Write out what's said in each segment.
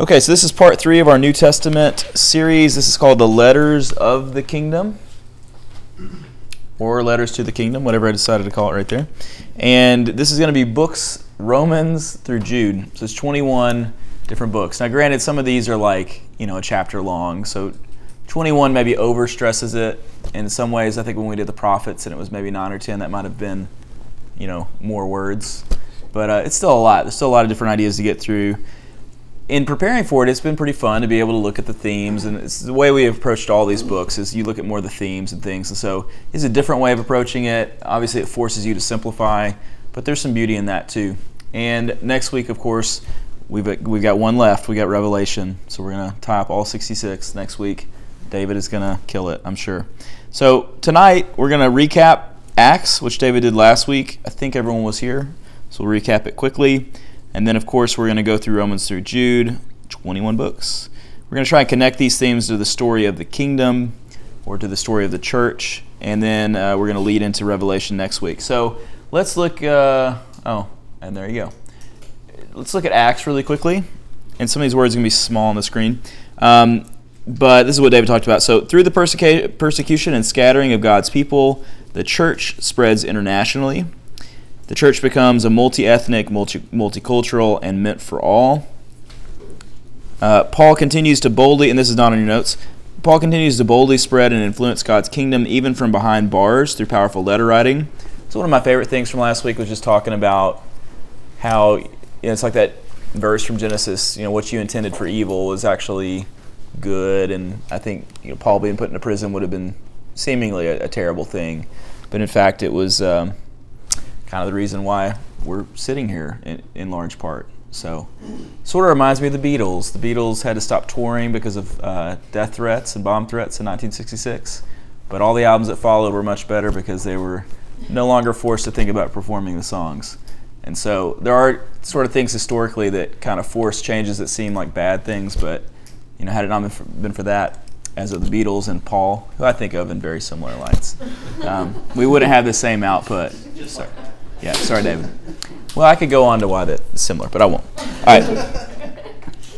Okay, so this is part three of our New Testament series. This is called the Letters of the Kingdom, or Letters to the Kingdom, whatever I decided to call it right there. And this is going to be books Romans through Jude. So it's 21 different books. Now, granted, some of these are like, you know, a chapter long. So 21 maybe overstresses it. In some ways, I think when we did the prophets and it was maybe 9 or 10, that might have been, you know, more words. But uh, it's still a lot. There's still a lot of different ideas to get through in preparing for it, it's been pretty fun to be able to look at the themes, and it's the way we have approached all these books is you look at more of the themes and things, and so it's a different way of approaching it. Obviously, it forces you to simplify, but there's some beauty in that too. And next week, of course, we've we've got one left. We got Revelation, so we're gonna tie up all 66 next week. David is gonna kill it, I'm sure. So tonight we're gonna recap Acts, which David did last week. I think everyone was here, so we'll recap it quickly. And then, of course, we're going to go through Romans through Jude, 21 books. We're going to try and connect these themes to the story of the kingdom or to the story of the church. And then uh, we're going to lead into Revelation next week. So let's look. Uh, oh, and there you go. Let's look at Acts really quickly. And some of these words are going to be small on the screen. Um, but this is what David talked about. So, through the persecu- persecution and scattering of God's people, the church spreads internationally. The church becomes a multi ethnic, multi- multicultural, and meant for all. Uh, Paul continues to boldly, and this is not on your notes, Paul continues to boldly spread and influence God's kingdom even from behind bars through powerful letter writing. So, one of my favorite things from last week was just talking about how you know, it's like that verse from Genesis, you know, what you intended for evil was actually good. And I think you know, Paul being put into prison would have been seemingly a, a terrible thing. But in fact, it was. Um, kind of the reason why we're sitting here in, in large part. So, sort of reminds me of the Beatles. The Beatles had to stop touring because of uh, death threats and bomb threats in 1966. But all the albums that followed were much better because they were no longer forced to think about performing the songs. And so there are sort of things historically that kind of force changes that seem like bad things, but you know, had it not been for, been for that, as of the Beatles and Paul, who I think of in very similar lights, um, we wouldn't have the same output. Sorry. Yeah, sorry, David. Well, I could go on to why that's similar, but I won't. All right.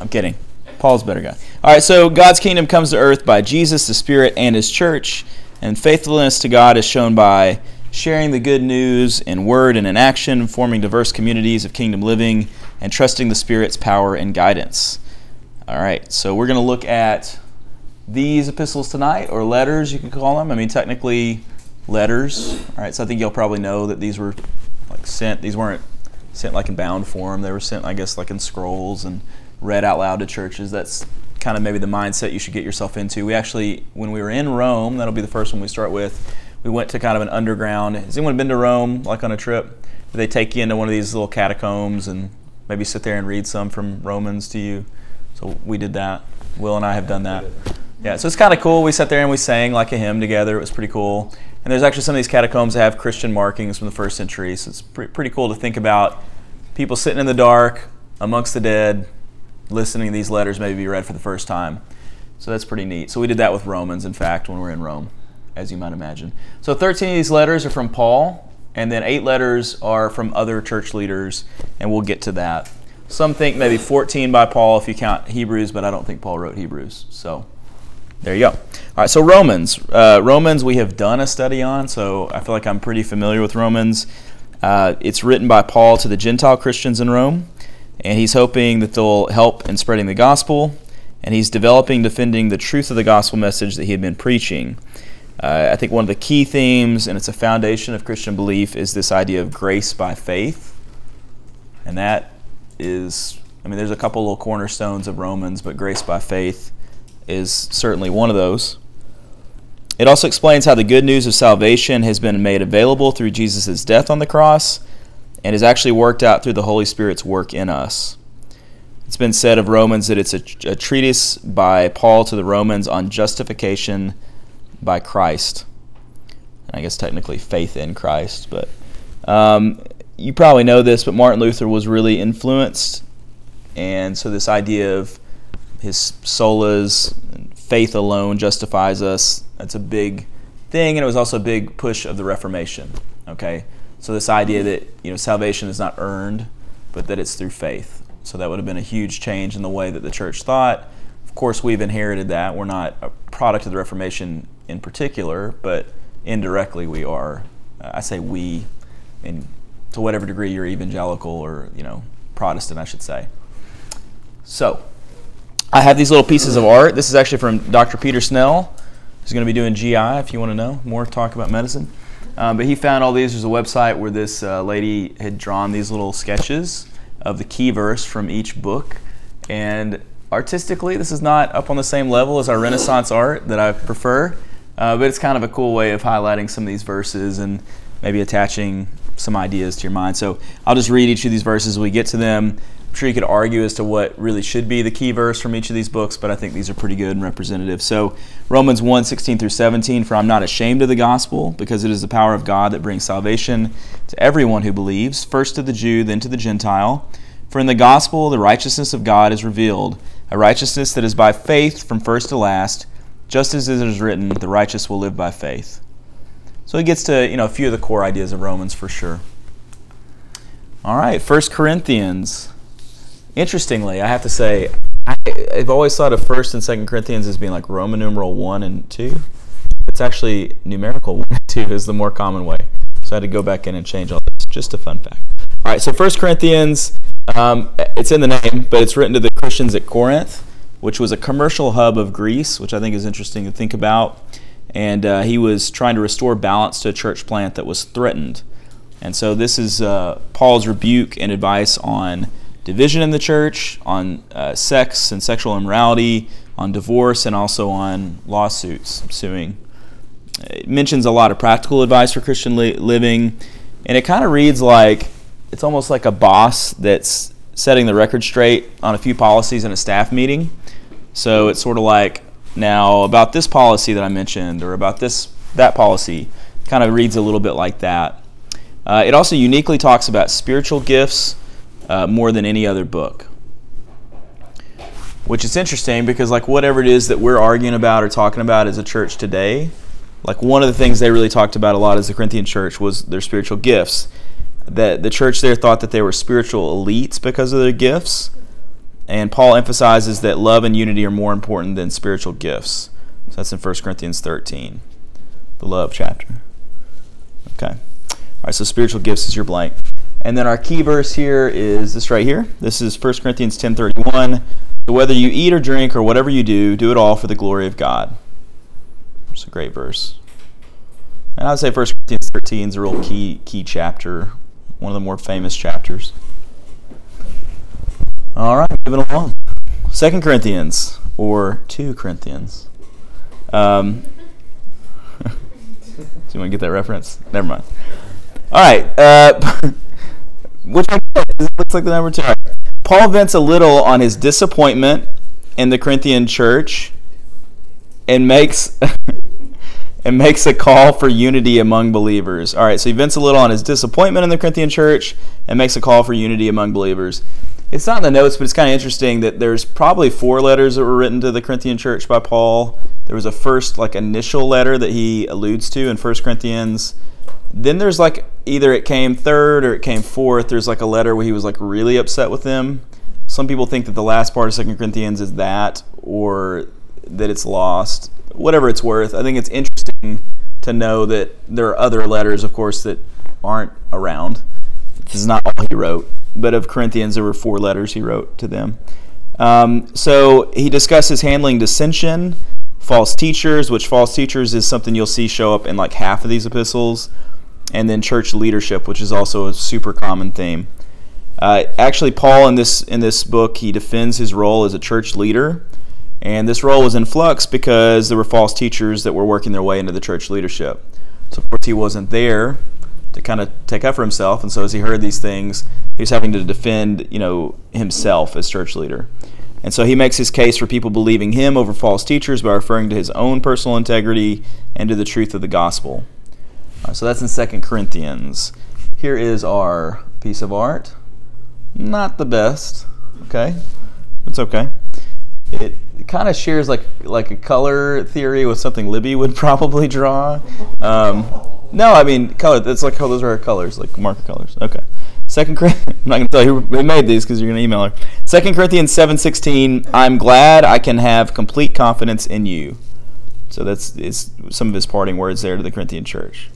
I'm kidding. Paul's better guy. All right, so God's kingdom comes to earth by Jesus, the Spirit, and His church. And faithfulness to God is shown by sharing the good news in word and in action, forming diverse communities of kingdom living, and trusting the Spirit's power and guidance. All right, so we're going to look at these epistles tonight, or letters, you could call them. I mean, technically, letters. All right, so I think you'll probably know that these were like sent. These weren't sent like in bound form. They were sent, I guess, like in scrolls and read out loud to churches. That's kind of maybe the mindset you should get yourself into. We actually, when we were in Rome, that'll be the first one we start with. We went to kind of an underground. Has anyone been to Rome, like on a trip? They take you into one of these little catacombs and maybe sit there and read some from Romans to you. So we did that. Will and I have done that. Yeah, so it's kind of cool. We sat there and we sang like a hymn together. It was pretty cool. And there's actually some of these catacombs that have Christian markings from the first century. So it's pre- pretty cool to think about people sitting in the dark amongst the dead, listening to these letters maybe be read for the first time. So that's pretty neat. So we did that with Romans, in fact, when we we're in Rome, as you might imagine. So 13 of these letters are from Paul, and then eight letters are from other church leaders, and we'll get to that. Some think maybe 14 by Paul if you count Hebrews, but I don't think Paul wrote Hebrews. So there you go. All right, so Romans. Uh, Romans, we have done a study on, so I feel like I'm pretty familiar with Romans. Uh, it's written by Paul to the Gentile Christians in Rome, and he's hoping that they'll help in spreading the gospel, and he's developing, defending the truth of the gospel message that he had been preaching. Uh, I think one of the key themes, and it's a foundation of Christian belief, is this idea of grace by faith. And that is, I mean, there's a couple little cornerstones of Romans, but grace by faith is certainly one of those. It also explains how the good news of salvation has been made available through Jesus' death on the cross and is actually worked out through the Holy Spirit's work in us. It's been said of Romans that it's a, a treatise by Paul to the Romans on justification by Christ. And I guess technically faith in Christ, but um, you probably know this, but Martin Luther was really influenced. And so this idea of his solas, faith alone justifies us. That's a big thing, and it was also a big push of the Reformation. Okay, so this idea that you know salvation is not earned, but that it's through faith. So that would have been a huge change in the way that the church thought. Of course, we've inherited that. We're not a product of the Reformation in particular, but indirectly we are. Uh, I say we, in to whatever degree you're evangelical or you know Protestant, I should say. So, I have these little pieces of art. This is actually from Dr. Peter Snell. He's going to be doing GI if you want to know more talk about medicine. Um, but he found all these. There's a website where this uh, lady had drawn these little sketches of the key verse from each book. And artistically, this is not up on the same level as our Renaissance art that I prefer, uh, but it's kind of a cool way of highlighting some of these verses and maybe attaching some ideas to your mind. So I'll just read each of these verses as we get to them. I'm sure you could argue as to what really should be the key verse from each of these books, but I think these are pretty good and representative. So Romans 1 16 through 17 For I'm not ashamed of the gospel, because it is the power of God that brings salvation to everyone who believes, first to the Jew, then to the Gentile. For in the gospel the righteousness of God is revealed, a righteousness that is by faith from first to last, just as it is written, the righteous will live by faith. So he gets to you know a few of the core ideas of Romans for sure. All right, First Corinthians. Interestingly, I have to say, I, have always thought of First and Second Corinthians as being like Roman numeral one and two. It's actually numerical one and two is the more common way. So I had to go back in and change all this. Just a fun fact. All right, so First Corinthians, um, it's in the name, but it's written to the Christians at Corinth, which was a commercial hub of Greece, which I think is interesting to think about. And uh, he was trying to restore balance to a church plant that was threatened. And so this is uh, Paul's rebuke and advice on division in the church, on uh, sex and sexual immorality, on divorce, and also on lawsuits, suing. It mentions a lot of practical advice for Christian li- living, and it kind of reads like it's almost like a boss that's setting the record straight on a few policies in a staff meeting. So it's sort of like now about this policy that I mentioned, or about this that policy, kind of reads a little bit like that. Uh, it also uniquely talks about spiritual gifts uh, more than any other book. Which is interesting because, like, whatever it is that we're arguing about or talking about as a church today, like, one of the things they really talked about a lot as the Corinthian church was their spiritual gifts. That the church there thought that they were spiritual elites because of their gifts. And Paul emphasizes that love and unity are more important than spiritual gifts. So that's in 1 Corinthians 13, the love chapter. Okay. All right, so spiritual gifts is your blank. And then our key verse here is this right here. This is 1 Corinthians 10:31. So whether you eat or drink or whatever you do, do it all for the glory of God. It's a great verse. And I would say 1 Corinthians 13 is a real key key chapter, one of the more famous chapters. All right, moving along. 2 Corinthians or 2 Corinthians. Um, do you want to get that reference? Never mind. All right. Uh, which I looks like the number two. Paul vents a little on his disappointment in the Corinthian church and makes and makes a call for unity among believers. All right, so he vents a little on his disappointment in the Corinthian church and makes a call for unity among believers. It's not in the notes, but it's kind of interesting that there's probably four letters that were written to the Corinthian church by Paul. There was a first like initial letter that he alludes to in 1 Corinthians then there's like either it came third or it came fourth. There's like a letter where he was like really upset with them. Some people think that the last part of Second Corinthians is that, or that it's lost. Whatever it's worth, I think it's interesting to know that there are other letters, of course, that aren't around. This is not all he wrote, but of Corinthians, there were four letters he wrote to them. Um, so he discusses handling dissension, false teachers, which false teachers is something you'll see show up in like half of these epistles and then church leadership, which is also a super common theme. Uh, actually, Paul in this in this book he defends his role as a church leader, and this role was in flux because there were false teachers that were working their way into the church leadership. So of course he wasn't there to kind of take up for himself, and so as he heard these things, he was having to defend you know himself as church leader. And so he makes his case for people believing him over false teachers by referring to his own personal integrity and to the truth of the gospel. Right, so that's in Second Corinthians. Here is our piece of art. Not the best, okay? It's okay. It kind of shares like like a color theory with something Libby would probably draw. Um, no, I mean color. It's like oh, those are our colors, like marker colors. Okay. Second, I'm not to tell you who made these because you're to email her. Second Corinthians seven sixteen. I'm glad I can have complete confidence in you. So that's is some of his parting words there to the Corinthian church.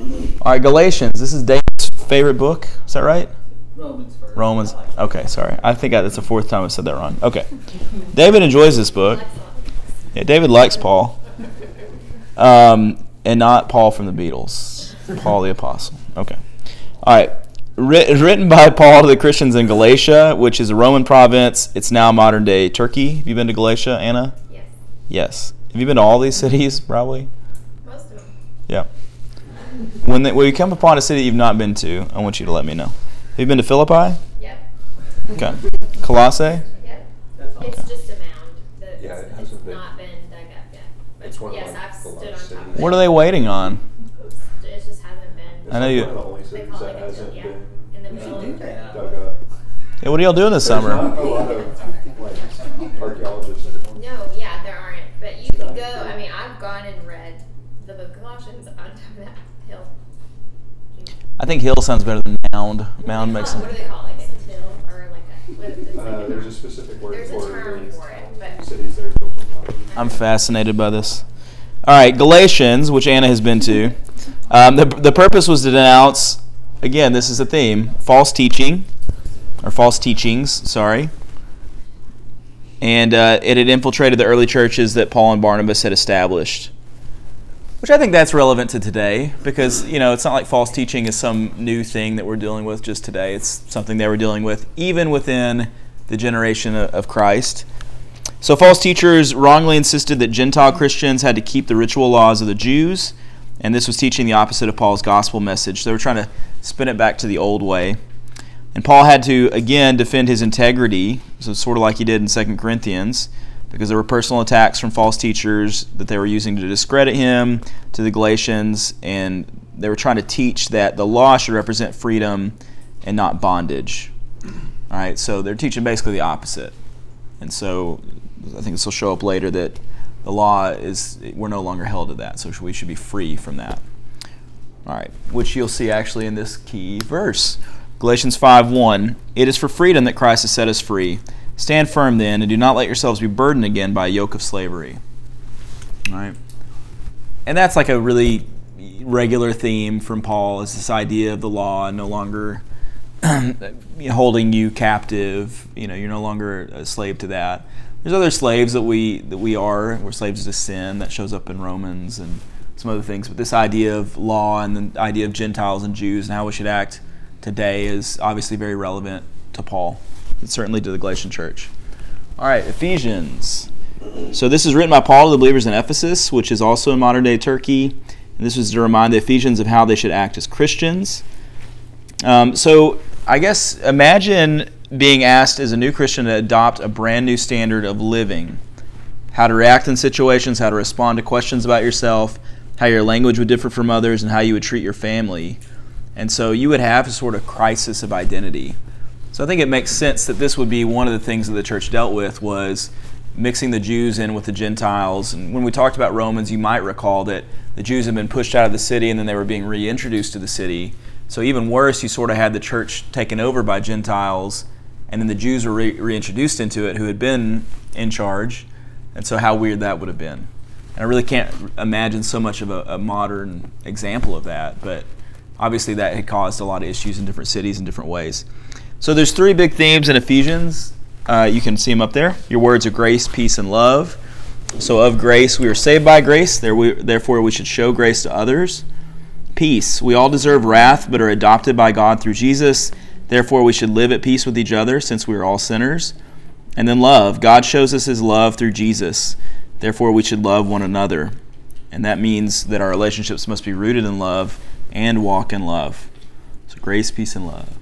All right, Galatians. This is David's favorite book. Is that right? Romans first. Romans. Okay, sorry. I think I, that's the fourth time I've said that wrong. Okay. David enjoys this book. Yeah, David likes Paul. Um, and not Paul from the Beatles. Paul the Apostle. Okay. All right. Writ- written by Paul to the Christians in Galatia, which is a Roman province. It's now modern day Turkey. Have you been to Galatia, Anna? Yes. Yes. Have you been to all these cities, probably? Most of them. Yeah. When, they, when you come upon a city you've not been to, I want you to let me know. Have you been to Philippi? Yep. Okay. Colossae? Yep. That's all. It's just a mound. That Yeah, it hasn't been- not been dug up yet. But It's one yes, like, I've stood on largest top of it. What are they waiting on? It just hasn't been. It's I know you- One of the only They cities call that it hasn't yeah, been in the We middle of do that. dug up. Yeah, what are y'all doing this There's summer? not a lot of like archaeologists that are No, yeah, there aren't. But you can go. I mean, I've gone and read the book of Colossians on top of that hill. I think hill sounds better than mound. Mound makes sense. What do they call it? Like a hill or like a. What, it's like Uh, there's a specific word There's a term it. for it, but- Cities that are built on top of it. I'm fascinated by this. All right, Galatians, which Anna has been to. Um, the, the purpose was to denounce, again, this is a theme, false teaching, or false teachings, sorry. And uh, it had infiltrated the early churches that Paul and Barnabas had established. Which I think that's relevant to today because, you know, it's not like false teaching is some new thing that we're dealing with just today. It's something they were dealing with even within the generation of Christ. So, false teachers wrongly insisted that Gentile Christians had to keep the ritual laws of the Jews, and this was teaching the opposite of Paul's gospel message. They were trying to spin it back to the old way. And Paul had to, again, defend his integrity, so sort of like he did in 2 Corinthians, because there were personal attacks from false teachers that they were using to discredit him to the Galatians, and they were trying to teach that the law should represent freedom and not bondage. All right, so they're teaching basically the opposite. And so I think this will show up later that the law is, we're no longer held to that. So we should be free from that. All right, which you'll see actually in this key verse. Galatians 5 1. It is for freedom that Christ has set us free. Stand firm then, and do not let yourselves be burdened again by a yoke of slavery. All right. And that's like a really regular theme from Paul is this idea of the law no longer holding you captive. You know, you're no longer a slave to that. There's other slaves that we that we are. We're slaves to sin. That shows up in Romans and some other things. But this idea of law and the idea of Gentiles and Jews and how we should act today is obviously very relevant to Paul. Certainly to the Galatian church. All right, Ephesians. So this is written by Paul to the believers in Ephesus, which is also in modern day Turkey. And this was to remind the Ephesians of how they should act as Christians. Um, so I guess imagine being asked as a new Christian to adopt a brand new standard of living, how to react in situations, how to respond to questions about yourself, how your language would differ from others, and how you would treat your family. And so you would have a sort of crisis of identity. So I think it makes sense that this would be one of the things that the church dealt with was mixing the Jews in with the Gentiles. And when we talked about Romans, you might recall that the Jews had been pushed out of the city and then they were being reintroduced to the city. So even worse, you sort of had the church taken over by Gentiles, and then the Jews were re- reintroduced into it who had been in charge. And so how weird that would have been. And I really can't imagine so much of a, a modern example of that, but obviously that had caused a lot of issues in different cities in different ways. So there's three big themes in Ephesians. Uh, you can see them up there. Your words are grace, peace, and love. So of grace, we are saved by grace. There we, therefore, we should show grace to others. Peace. We all deserve wrath, but are adopted by God through Jesus. Therefore, we should live at peace with each other, since we are all sinners. And then love. God shows us His love through Jesus. Therefore, we should love one another. And that means that our relationships must be rooted in love and walk in love. So, grace, peace, and love.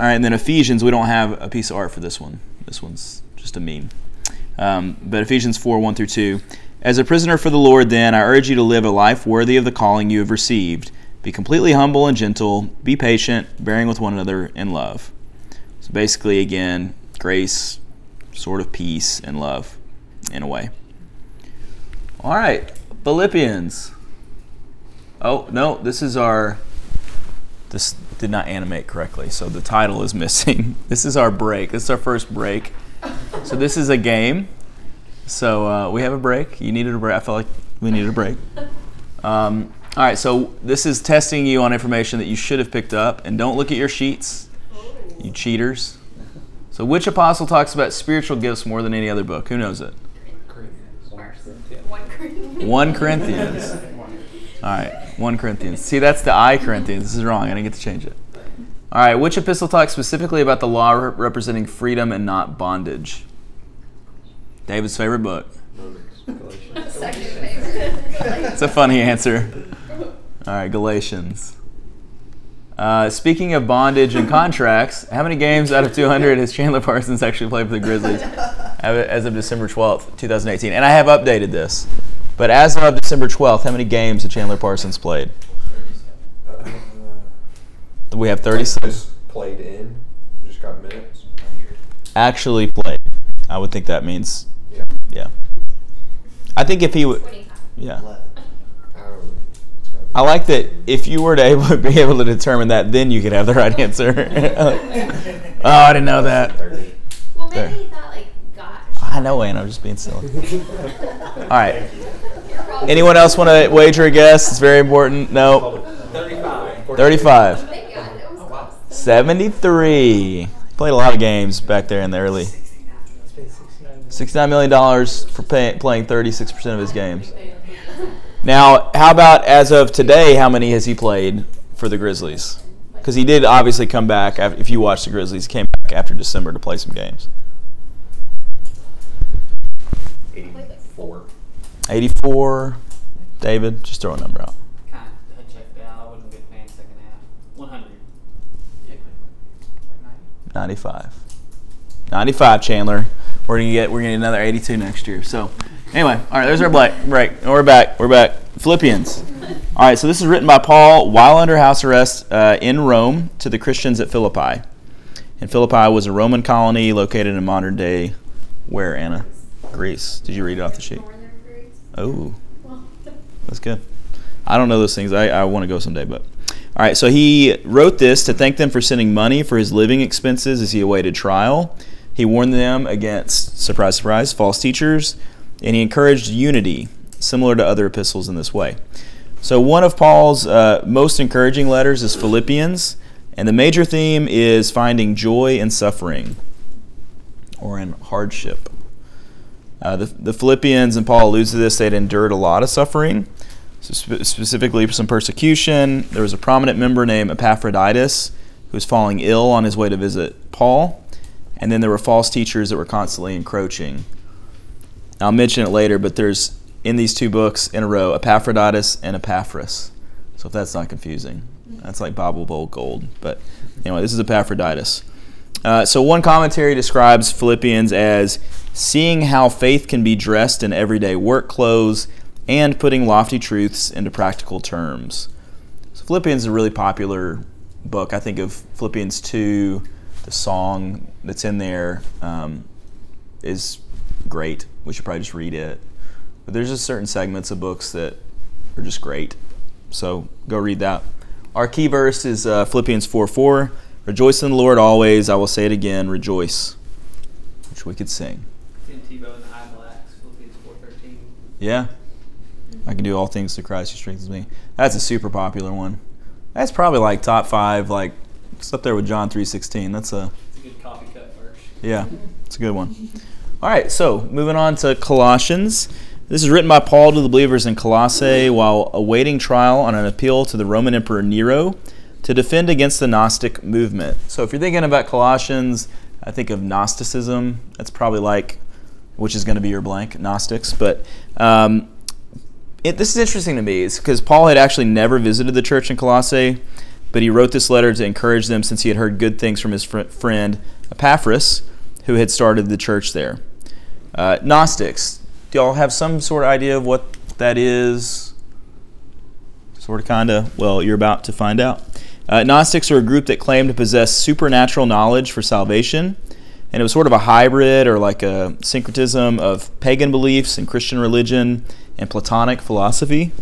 All right, and then Ephesians, we don't have a piece of art for this one. This one's just a meme. Um, but Ephesians 4 1 through 2. As a prisoner for the Lord, then, I urge you to live a life worthy of the calling you have received. Be completely humble and gentle. Be patient, bearing with one another in love. So basically, again, grace, sort of peace, and love in a way. All right, Philippians. Oh, no, this is our. This did not animate correctly, so the title is missing. this is our break. This is our first break. So this is a game. So uh, we have a break. You needed a break. I felt like we needed a break. Um, all right. So this is testing you on information that you should have picked up, and don't look at your sheets, you cheaters. So which apostle talks about spiritual gifts more than any other book? Who knows it? One Corinthians. 1 Corinthians. All right, 1 Corinthians. See, that's the I Corinthians. This is wrong. I didn't get to change it. All right, which epistle talks specifically about the law re- representing freedom and not bondage? David's favorite book. It's a funny answer. All right, Galatians. Uh, speaking of bondage and contracts, how many games out of 200 has Chandler Parsons actually played for the Grizzlies as of December 12th, 2018? And I have updated this. But as of December 12th, how many games has Chandler Parsons played? We have 36. Just played in, just got minutes. Actually played. I would think that means, Yeah. yeah. I think if he would, yeah. I don't know. It's gotta be- I like that if you were to able, be able to determine that, then you could have the right answer. oh, I didn't know that. Well, maybe There. he thought like gosh. I know, Wayne. I'm just being silly. All right. Anyone else want to wager a guess? It's very important. No. 35. 35. Thank God it was close. 73. Played a lot of games back there in the early. $69 million for pay, playing 36% of his games. Now, how about as of today, how many has he played for the Grizzlies? Because he did obviously come back. If you watch the Grizzlies, came back after December to play some games. Eighty-four. 84. David, just throw a number out. Kind of checked out. I wasn't a fan second half. 100. 95. 95, Chandler. We're gonna get we're gonna get another 82 next year. So, anyway, all right. There's our break. Break. We're back. We're back. Philippians. All right. So this is written by Paul while under house arrest uh, in Rome to the Christians at Philippi. And Philippi was a Roman colony located in modern day, where Anna, Greece. Did you read it off the sheet? Oh, that's good. I don't know those things. I, I want to go someday, but all right. So he wrote this to thank them for sending money for his living expenses as he awaited trial. He warned them against surprise, surprise, false teachers, and he encouraged unity, similar to other epistles in this way. So one of Paul's uh, most encouraging letters is Philippians, and the major theme is finding joy in suffering or in hardship. Uh, the, the Philippians, and Paul alludes to this, they'd endured a lot of suffering, so spe- specifically some persecution. There was a prominent member named Epaphroditus who was falling ill on his way to visit Paul. And then there were false teachers that were constantly encroaching. I'll mention it later, but there's in these two books in a row Epaphroditus and Epaphras. So if that's not confusing, that's like Bible Bowl gold. But anyway, this is Epaphroditus. Uh, so one commentary describes Philippians as seeing how faith can be dressed in everyday work clothes and putting lofty truths into practical terms. So Philippians is a really popular book. I think of Philippians 2, the song that's in there um, is great. We should probably just read it. But there's just certain segments of books that are just great. So go read that. Our key verse is uh, Philippians 4 4. Rejoice in the Lord always. I will say it again, rejoice. Which we could sing. Tim Tebow and the eye blacks, Philippians 4.13. Yeah. I can do all things through Christ who strengthens me. That's a super popular one. That's probably like top five, like it's up there with John three sixteen. That's a It's a good coffee cup verse. yeah, it's a good one. All right, so moving on to Colossians. This is written by Paul to the believers in Colossae while awaiting trial on an appeal to the Roman Emperor Nero to defend against the Gnostic movement. So if you're thinking about Colossians, I think of Gnosticism. That's probably like, which is going to be your blank, Gnostics. But um, it, this is interesting to me, because Paul had actually never visited the church in Colossae, but he wrote this letter to encourage them since he had heard good things from his fr- friend Epaphras, who had started the church there. Uh, Gnostics, do y'all have some sort of idea of what that is? Sort of, kind of. Well, you're about to find out. Uh, Gnostics are a group that claimed to possess supernatural knowledge for salvation, and it was sort of a hybrid or like a syncretism of pagan beliefs and Christian religion and Platonic philosophy.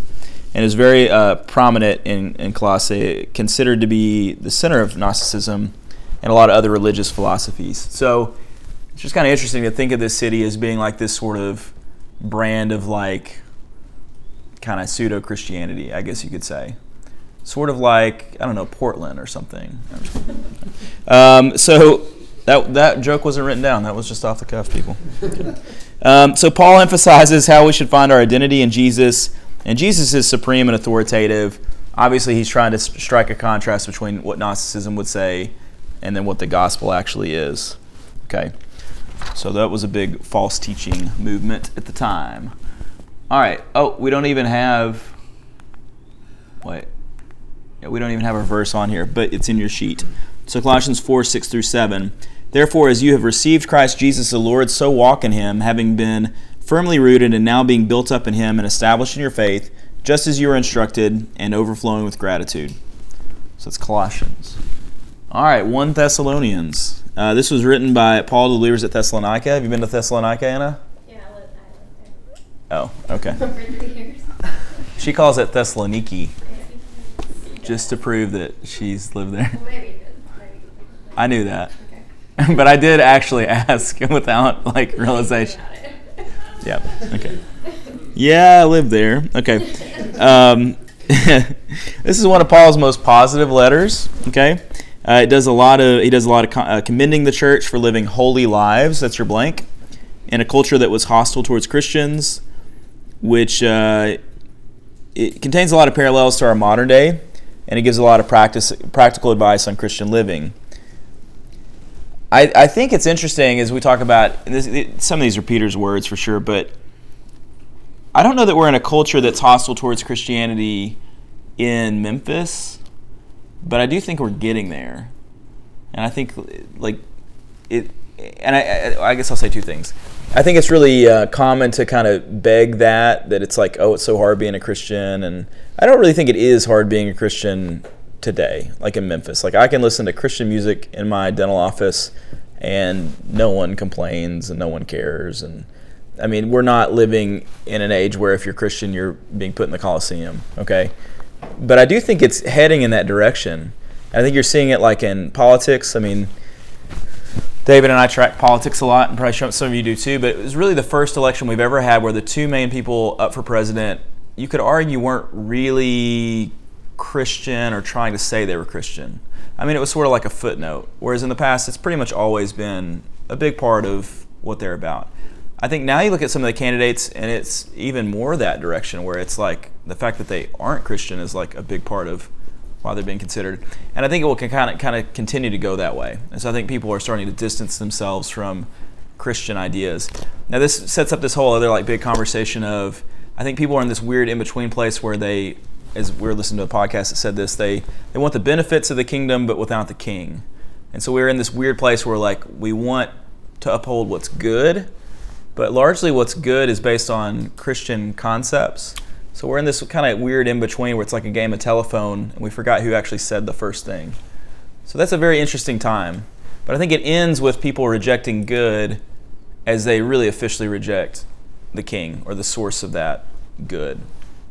and is very uh, prominent in, in Colossae, considered to be the center of Gnosticism and a lot of other religious philosophies. So it's just kind of interesting to think of this city as being like this sort of brand of like kind of pseudo Christianity, I guess you could say. Sort of like, I don't know, Portland or something. Um, so that, that joke wasn't written down. That was just off the cuff, people. Um, so Paul emphasizes how we should find our identity in Jesus, and Jesus is supreme and authoritative. Obviously, he's trying to strike a contrast between what Gnosticism would say and then what the gospel actually is. Okay. So that was a big false teaching movement at the time. All right. Oh, we don't even have. Wait. We don't even have a verse on here, but it's in your sheet. So Colossians 4 6 through 7. Therefore, as you have received Christ Jesus the Lord, so walk in him, having been firmly rooted and now being built up in him and established in your faith, just as you were instructed, and overflowing with gratitude. So it's Colossians. All right, 1 Thessalonians. Uh, this was written by Paul to the believers at Thessalonica. Have you been to Thessalonica, Anna? Yeah, I lived, I Oh, okay. lived there three years. She calls it Thessaloniki just to prove that she's lived there. Well, maybe, maybe. I knew that. Okay. but I did actually ask without like realization. Yep. Okay. Yeah, I lived there. Okay. Um, this is one of Paul's most positive letters. Okay. Uh, it does a lot of he does a lot of uh, commending the church for living holy lives. That's your blank. In a culture that was hostile towards Christians, which uh, it contains a lot of parallels to our modern day, and it gives a lot of practice practical advice on Christian living. I, I think it's interesting as we talk about this, some of these are Peter's words for sure, but I don't know that we're in a culture that's hostile towards Christianity in Memphis, but I do think we're getting there, and I think like it. And I, I, I guess I'll say two things. I think it's really uh, common to kind of beg that that it's like, oh, it's so hard being a Christian, and I don't really think it is hard being a Christian today, like in Memphis. Like I can listen to Christian music in my dental office, and no one complains and no one cares. And I mean, we're not living in an age where if you're Christian, you're being put in the Coliseum. Okay, but I do think it's heading in that direction. I think you're seeing it like in politics. I mean. David and I track politics a lot, and probably some of you do too. But it was really the first election we've ever had where the two main people up for president, you could argue, weren't really Christian or trying to say they were Christian. I mean, it was sort of like a footnote. Whereas in the past, it's pretty much always been a big part of what they're about. I think now you look at some of the candidates, and it's even more that direction, where it's like the fact that they aren't Christian is like a big part of why they're being considered. And I think it will kind of kind of continue to go that way. And so I think people are starting to distance themselves from Christian ideas. Now this sets up this whole other like big conversation of I think people are in this weird in between place where they, as we were listening to a podcast that said this, they they want the benefits of the kingdom but without the king. And so we're in this weird place where like we want to uphold what's good, but largely what's good is based on Christian concepts. So we're in this kind of weird in between where it's like a game of telephone and we forgot who actually said the first thing. So that's a very interesting time. But I think it ends with people rejecting good as they really officially reject the king or the source of that good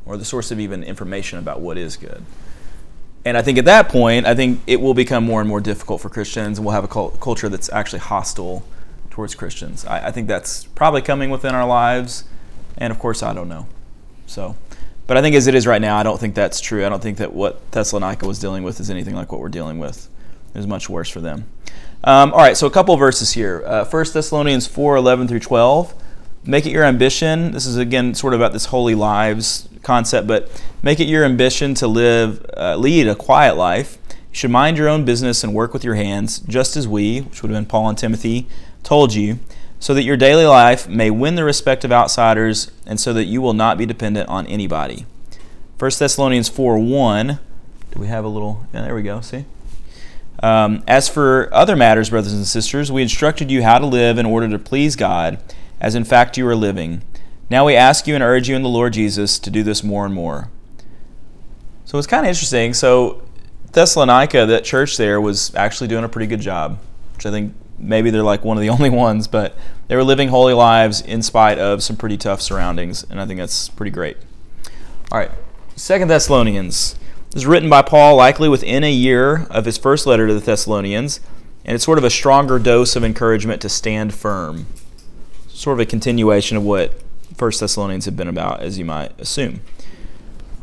or the source of even information about what is good. And I think at that point, I think it will become more and more difficult for Christians and we'll have a cul- culture that's actually hostile towards Christians. I, I think that's probably coming within our lives. And of course, I don't know. So, but I think as it is right now, I don't think that's true. I don't think that what Thessalonica was dealing with is anything like what we're dealing with. It was much worse for them. Um, all right, so a couple verses here. Uh, 1 Thessalonians 4 11 through 12. Make it your ambition. This is again sort of about this holy lives concept, but make it your ambition to live, uh, lead a quiet life. You should mind your own business and work with your hands, just as we, which would have been Paul and Timothy, told you, so that your daily life may win the respect of outsiders and so that you will not be dependent on anybody. 1 Thessalonians 4 1. Do we have a little? Yeah, there we go. See? Um, as for other matters, brothers and sisters, we instructed you how to live in order to please God, as in fact you are living. Now we ask you and urge you in the Lord Jesus to do this more and more. So it's kind of interesting. So Thessalonica, that church there, was actually doing a pretty good job, which I think maybe they're like one of the only ones, but they were living holy lives in spite of some pretty tough surroundings, and I think that's pretty great. All right, Second Thessalonians this is written by Paul likely within a year of his first letter to the Thessalonians, and it's sort of a stronger dose of encouragement to stand firm. Sort of a continuation of what First Thessalonians had been about, as you might assume.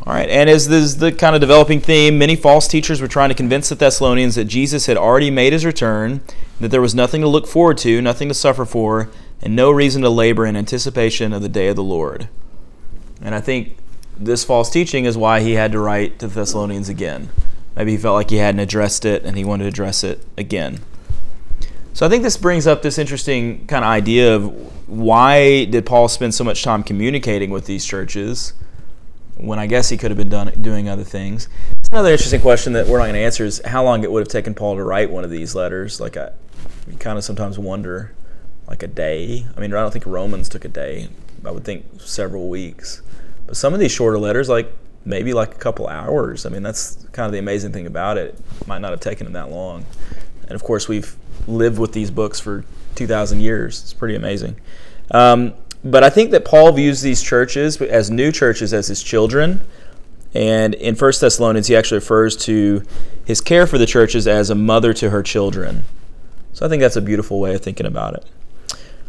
All right, and as this is the kind of developing theme, many false teachers were trying to convince the Thessalonians that Jesus had already made his return, that there was nothing to look forward to, nothing to suffer for, and no reason to labor in anticipation of the day of the Lord. And I think this false teaching is why he had to write to the Thessalonians again. Maybe he felt like he hadn't addressed it and he wanted to address it again. So I think this brings up this interesting kind of idea of why did Paul spend so much time communicating with these churches when I guess he could have been done, doing other things. It's another interesting question that we're not going to answer is how long it would have taken Paul to write one of these letters. Like I, you kind of sometimes wonder, like a day. I mean, I don't think Romans took a day. I would think several weeks. But some of these shorter letters, like maybe like a couple hours. I mean, that's kind of the amazing thing about it. it might not have taken him that long. And of course, we've lived with these books for 2,000 years. It's pretty amazing. Um, but I think that Paul views these churches as new churches as his children. And in 1 Thessalonians, he actually refers to his care for the churches as a mother to her children. So I think that's a beautiful way of thinking about it.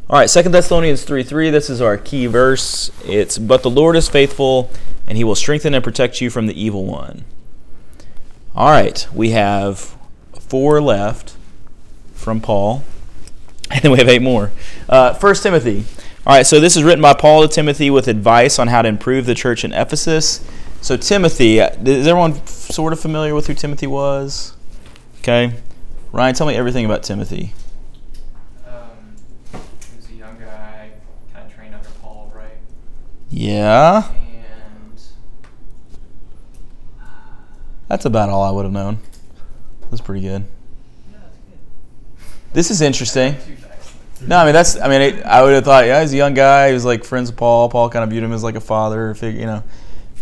All right, 2 Thessalonians 3 3, this is our key verse. It's, But the Lord is faithful, and he will strengthen and protect you from the evil one. All right, we have four left from Paul, and then we have eight more. Uh, 1 Timothy. All right, so this is written by Paul to Timothy with advice on how to improve the church in Ephesus. So, Timothy, is everyone sort of familiar with who Timothy was? Okay. Ryan, tell me everything about Timothy. Um, he was a young guy, kind of trained under Paul, right? Yeah. And That's about all I would have known. That's pretty good. Yeah, that's good. This is interesting. No, I mean that's. I mean, it, I would have thought, yeah, he's a young guy. He was like friends with Paul. Paul kind of viewed him as like a father figure. You know,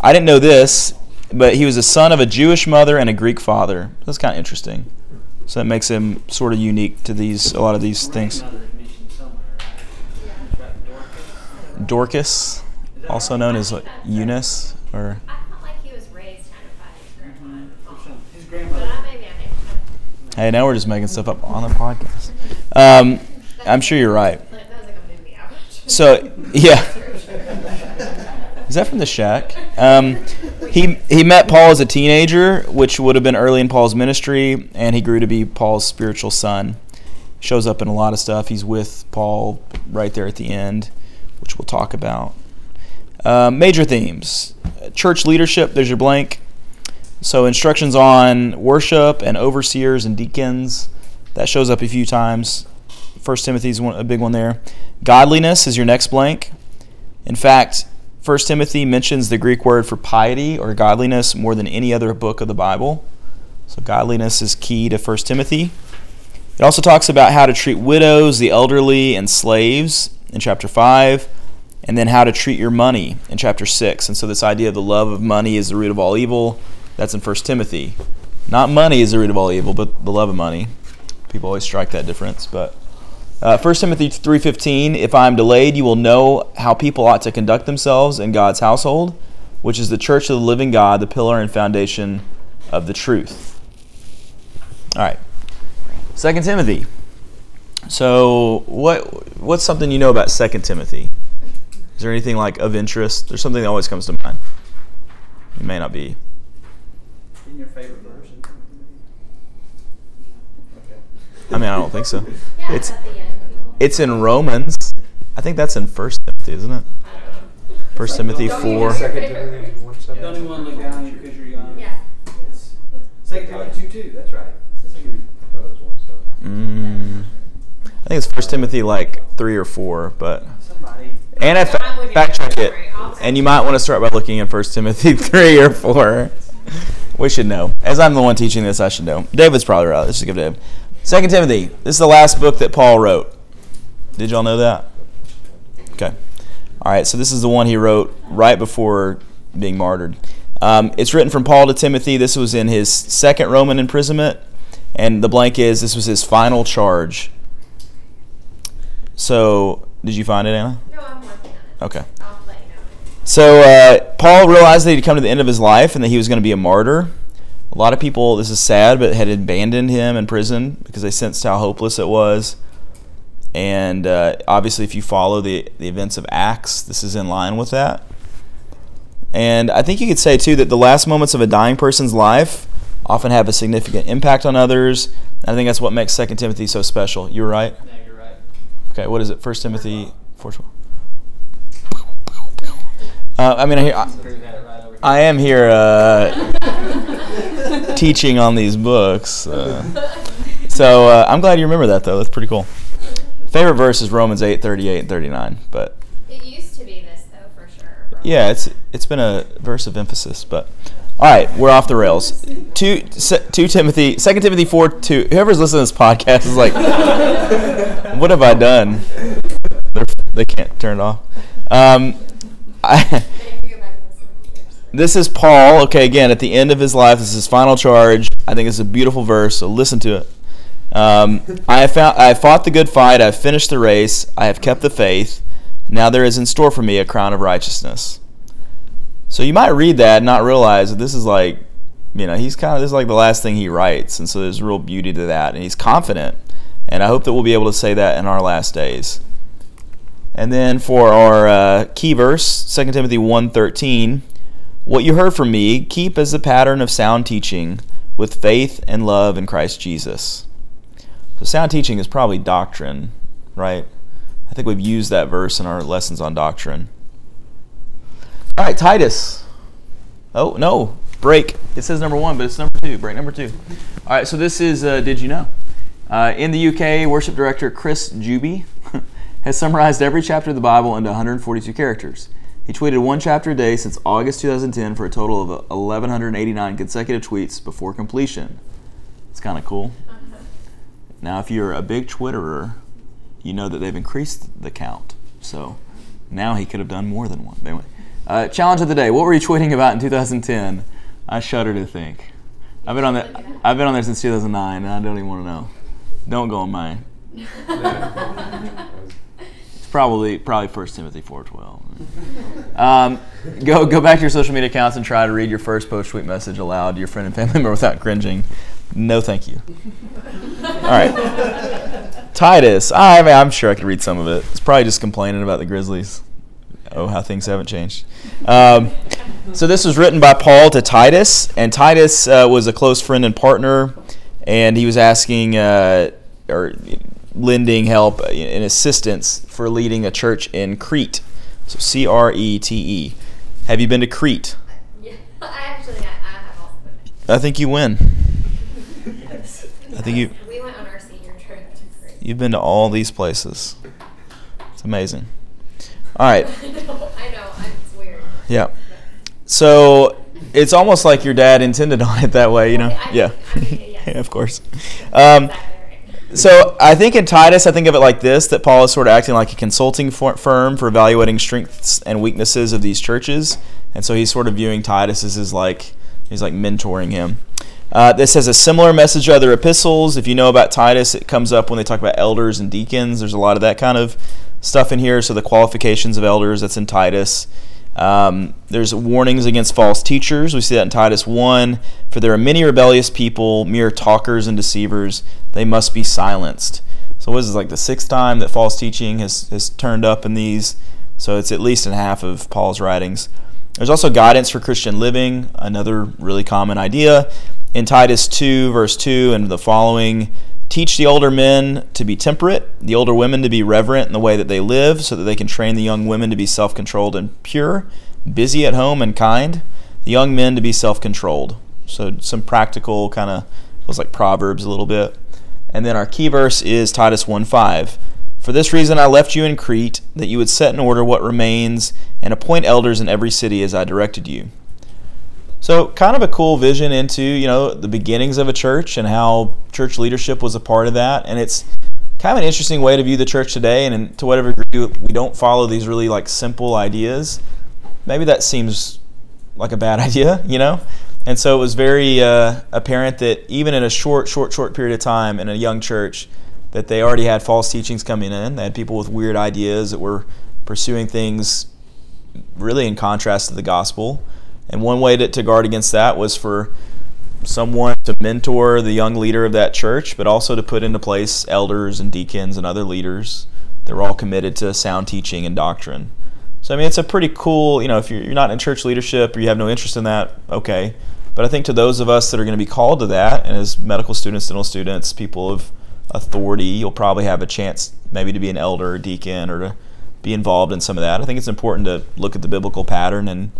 I didn't know this, but he was a son of a Jewish mother and a Greek father. That's kind of interesting. So that makes him sort of unique to these a lot of these things. Grandmother's mission somewhere, right? That's right, Dorcas. Dorcas, also known as what, Eunice, or I felt like he was raised kind of by his grandma. and Or His grandmother. I maybe I make hey, now we're just making stuff up on the podcast. Um, I'm sure you're right. So yeah. Is that from the shack? Um, he he met Paul as a teenager, which would have been early in Paul's ministry, and he grew to be Paul's spiritual son. Shows up in a lot of stuff. He's with Paul right there at the end, which we'll talk about. Um, major themes: church leadership. There's your blank. So instructions on worship and overseers and deacons. That shows up a few times. First Timothy is a big one there. Godliness is your next blank. In fact, First Timothy mentions the Greek word for piety or godliness more than any other book of the Bible. So godliness is key to First Timothy. It also talks about how to treat widows, the elderly, and slaves in chapter 5, and then how to treat your money in chapter 6. And so this idea of the love of money is the root of all evil, that's in First Timothy. Not money is the root of all evil, but the love of money. People always strike that difference, but uh, 1 Timothy 3:15 If I am delayed you will know how people ought to conduct themselves in God's household which is the church of the living God the pillar and foundation of the truth. All right. 2 Timothy. So what what's something you know about 2 Timothy? Is there anything like of interest? There's something that always comes to mind. It may not be. In your favorite verse? Okay. I mean, I don't think so. Yeah, It's at the end. it's in Romans. I think that's in First Timothy, isn't it? First Timothy Don't 4. Second Timothy one seven. Don't even want to look down on you because you're young. Yeah. It's Second Timothy two two. That's right. It's the second. I thought it was one seven. Mm, I think it's First Timothy like three or four, but Somebody. and I I'm fa- with you. fact check Don't it, worry, I'll and you might want to start by looking at First Timothy three or four. We should know. As I'm the one teaching this, I should know. David's probably right. Let's just give David. Second Timothy. This is the last book that Paul wrote. Did y'all know that? Okay. All right. So this is the one he wrote right before being martyred. Um, it's written from Paul to Timothy. This was in his second Roman imprisonment, and the blank is this was his final charge. So, did you find it, Anna? No, I'm working on it. Okay. I'll let you know. So uh, Paul realized that he'd come to the end of his life and that he was going to be a martyr. A lot of people, this is sad, but had abandoned him in prison because they sensed how hopeless it was. And uh, obviously, if you follow the, the events of Acts, this is in line with that. And I think you could say, too, that the last moments of a dying person's life often have a significant impact on others. And I think that's what makes 2 Timothy so special. You're right? No, you're right. Okay, what is it? 1 Timothy 4.12. Uh, I mean, I, I, Prove that right over here. I am here uh, teaching on these books. Uh, so uh, I'm glad you remember that, though. That's pretty cool. Favorite verse is Romans 8, 38 and 39. But It used to be this though, for sure. a yeah, it's it's been a verse of emphasis. But all right, we're off the rails. Two, two Timothy, Second Timothy 4, 2. Whoever's listening to this podcast is like, what have I done? They're, they can't turn it off. Um, This is Paul. Okay, again, at the end of his life, this is his final charge. I think it's a beautiful verse, so listen to it. Um, I have found, I have fought the good fight. I have finished the race. I have kept the faith. Now there is in store for me a crown of righteousness. So you might read that and not realize that this is like, you know, he's kind of this is like the last thing he writes, and so there's real beauty to that, and he's confident. And I hope that we'll be able to say that in our last days. And then for our uh, key verse, 2 Timothy 1.13, What you heard from me, keep as a pattern of sound teaching with faith and love in Christ Jesus. So sound teaching is probably doctrine, right? I think we've used that verse in our lessons on doctrine. All right, Titus. Oh, no, break. It says number one, but it's number two. Break number two. All right, so this is uh, Did You Know? Uh, in the UK, worship director Chris Juby has summarized every chapter of the Bible into 142 characters. He tweeted one chapter a day since August 2010 for a total of 1,189 consecutive tweets before completion. It's kind of cool. Now, if you're a big Twitterer, you know that they've increased the count. So now he could have done more than one. But Anyway, uh, challenge of the day. What were you tweeting about in 2010? I shudder to think. I've been on there. I've been on there since 2009, and I don't even want to know. Don't go on mine. Probably probably First Timothy 4:12. Um, go go back to your social media accounts and try to read your first post tweet message aloud to your friend and family member without cringing. No, thank you. All right, Titus. I mean, I'm sure I could read some of it. It's probably just complaining about the Grizzlies. Oh, how things haven't changed. Um, so this was written by Paul to Titus, and Titus uh, was a close friend and partner, and he was asking uh, or lending help and assistance for leading a church in Crete. So C R E T E. Have you been to Crete? Yeah, I actually, I, I have also been. I think you win. I think you We went on our senior trip to Crete. you've been to all these places. It's amazing. All right. I know, I know, it's weird. Yeah. So it's almost like your dad intended on it that way, you know? I Yeah. I mean, yes. yeah, of course. Um, Exactly. So I think in Titus, I think of it like this: that Paul is sort of acting like a consulting firm for evaluating strengths and weaknesses of these churches, and so he's sort of viewing Titus as his like he's like mentoring him. Uh, this has a similar message to other epistles. If you know about Titus, it comes up when they talk about elders and deacons. There's a lot of that kind of stuff in here. So the qualifications of elders, that's in Titus. Um, there's warnings against false teachers. We see that in Titus 1. For there are many rebellious people, mere talkers and deceivers. They must be silenced. So, what is this, like the sixth time that false teaching has, has turned up in these? So, it's at least in half of Paul's writings. There's also guidance for Christian living, another really common idea. In Titus 2, verse 2, and the following, teach the older men to be temperate, the older women to be reverent in the way that they live, so that they can train the young women to be self controlled and pure, busy at home and kind, the young men to be self controlled. So, some practical kind of feels like Proverbs a little bit. And then our key verse is Titus 1 5. For this reason I left you in Crete, that you would set in order what remains and appoint elders in every city as I directed you. So, kind of a cool vision into, you know, the beginnings of a church and how church leadership was a part of that. And it's kind of an interesting way to view the church today. And to whatever degree we don't follow these really like simple ideas, maybe that seems like a bad idea, you know? And so it was very uh, apparent that even in a short, short, short period of time in a young church, that they already had false teachings coming in. They had people with weird ideas that were pursuing things really in contrast to the gospel. And one way to, to guard against that was for someone to mentor the young leader of that church, but also to put into place elders and deacons and other leaders that were all committed to sound teaching and doctrine. So, I mean, it's a pretty cool, you know, if you're, you're not in church leadership or you have no interest in that, okay. But I think to those of us that are going to be called to that, and as medical students, dental students, people of authority, you'll probably have a chance maybe to be an elder or deacon or to be involved in some of that. I think it's important to look at the biblical pattern and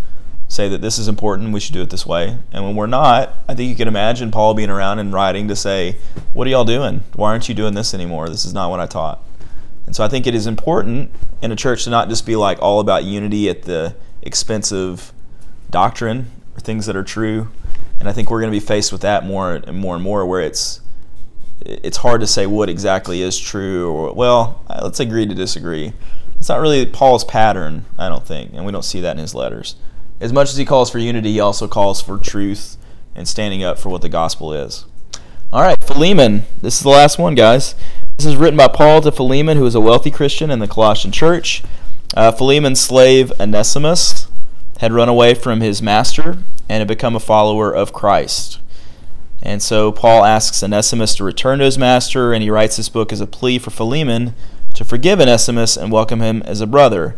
say that this is important, we should do it this way. And when we're not, I think you can imagine Paul being around and writing to say, What are y'all doing? Why aren't you doing this anymore? This is not what I taught. And so I think it is important in a church to not just be like all about unity at the expense of doctrine or things that are true. And I think we're going to be faced with that more and more and more where it's it's hard to say what exactly is true or well, let's agree to disagree. It's not really Paul's pattern, I don't think, and we don't see that in his letters. As much as he calls for unity, he also calls for truth and standing up for what the gospel is. All right, Philemon. This is the last one, guys. This is written by Paul to Philemon, who is a wealthy Christian in the Colossian church. Uh, Philemon's slave Onesimus had run away from his master and had become a follower of Christ. And so Paul asks Onesimus to return to his master, and he writes this book as a plea for Philemon to forgive Onesimus and welcome him as a brother.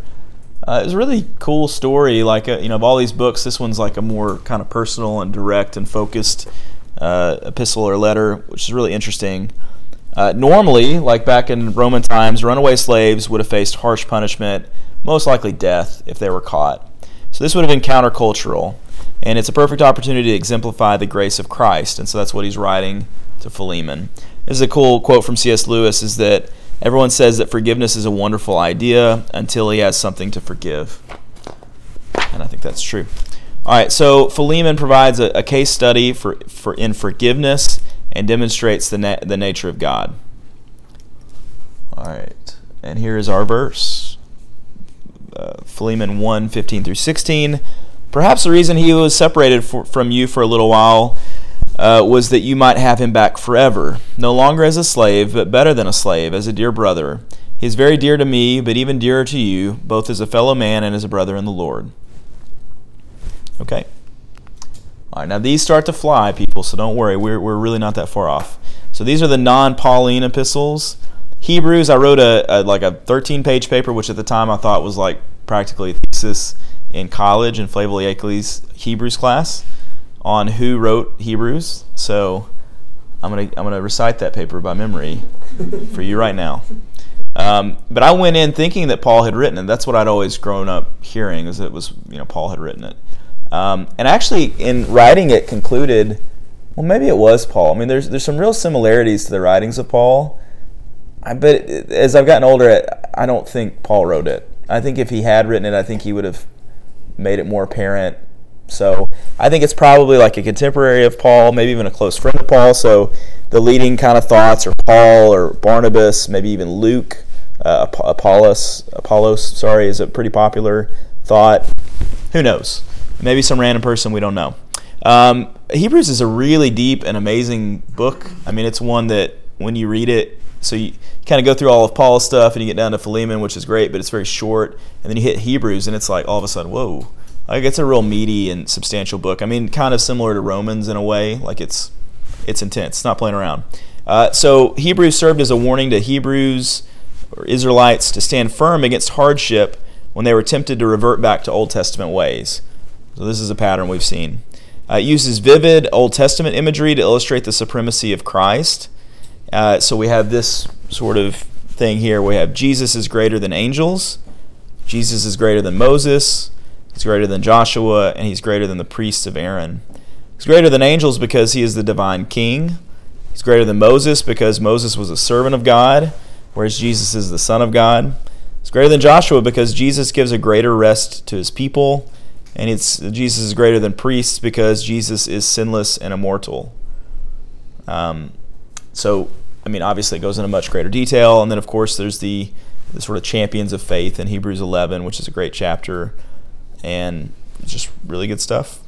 Uh, a really cool story. Like, uh, you know, of all these books, this one's like a more kind of personal and direct and focused uh, epistle or letter, which is really interesting. Uh, normally, like back in Roman times, runaway slaves would have faced harsh punishment, most likely death, if they were caught. So this would have been countercultural. And it's a perfect opportunity to exemplify the grace of Christ. And so that's what he's writing to Philemon. This is a cool quote from C.S. Lewis is that everyone says that forgiveness is a wonderful idea until he has something to forgive. And I think that's true. All right, so Philemon provides a, a case study for, for in forgiveness and demonstrates the, na- the nature of God. All right, and here is our verse uh, Philemon 1 15 through 16. Perhaps the reason he was separated for, from you for a little while uh, was that you might have him back forever, no longer as a slave, but better than a slave, as a dear brother. He is very dear to me, but even dearer to you, both as a fellow man and as a brother in the Lord. Okay. All right, now these start to fly, people, so don't worry. We're, we're really not that far off. So these are the non Pauline epistles. Hebrews, I wrote a, a like a 13 page paper, which at the time I thought was like practically a thesis in college in Flavio Akeley's Hebrews class on who wrote Hebrews. So I'm gonna I'm gonna recite that paper by memory for you right now. Um, but I went in thinking that Paul had written it. That's what I'd always grown up hearing, is that it was you know Paul had written it. Um, and actually, in writing it, concluded, well, maybe it was Paul. I mean, there's there's some real similarities to the writings of Paul. I but as I've gotten older, I don't think Paul wrote it. I think if he had written it, I think he would have made it more apparent. So I think it's probably like a contemporary of Paul, maybe even a close friend of Paul. So the leading kind of thoughts are Paul or Barnabas, maybe even Luke, uh, Apollos. Apollos, sorry, is a pretty popular thought. Who knows? Maybe some random person we don't know. Um, Hebrews is a really deep and amazing book. I mean, it's one that when you read it, so you kind of go through all of Paul's stuff and you get down to Philemon, which is great, but it's very short. And then you hit Hebrews, and it's like all of a sudden, whoa. Like it's a real meaty and substantial book. I mean, kind of similar to Romans in a way. Like it's it's intense. It's not playing around. Uh, so Hebrews served as a warning to Hebrews or Israelites to stand firm against hardship when they were tempted to revert back to Old Testament ways. So this is a pattern we've seen. Uh, it uses vivid Old Testament imagery to illustrate the supremacy of Christ. Uh, so we have this sort of thing here. We have Jesus is greater than angels, Jesus is greater than Moses, he's greater than Joshua, and he's greater than the priests of Aaron. He's greater than angels because he is the divine king. He's greater than Moses because Moses was a servant of God, whereas Jesus is the Son of God. He's greater than Joshua because Jesus gives a greater rest to his people. And it's Jesus is greater than priests because Jesus is sinless and immortal. Um, so, I mean, obviously, it goes into much greater detail. And then, of course, there's the, the sort of champions of faith in Hebrews 11, which is a great chapter. And just really good stuff.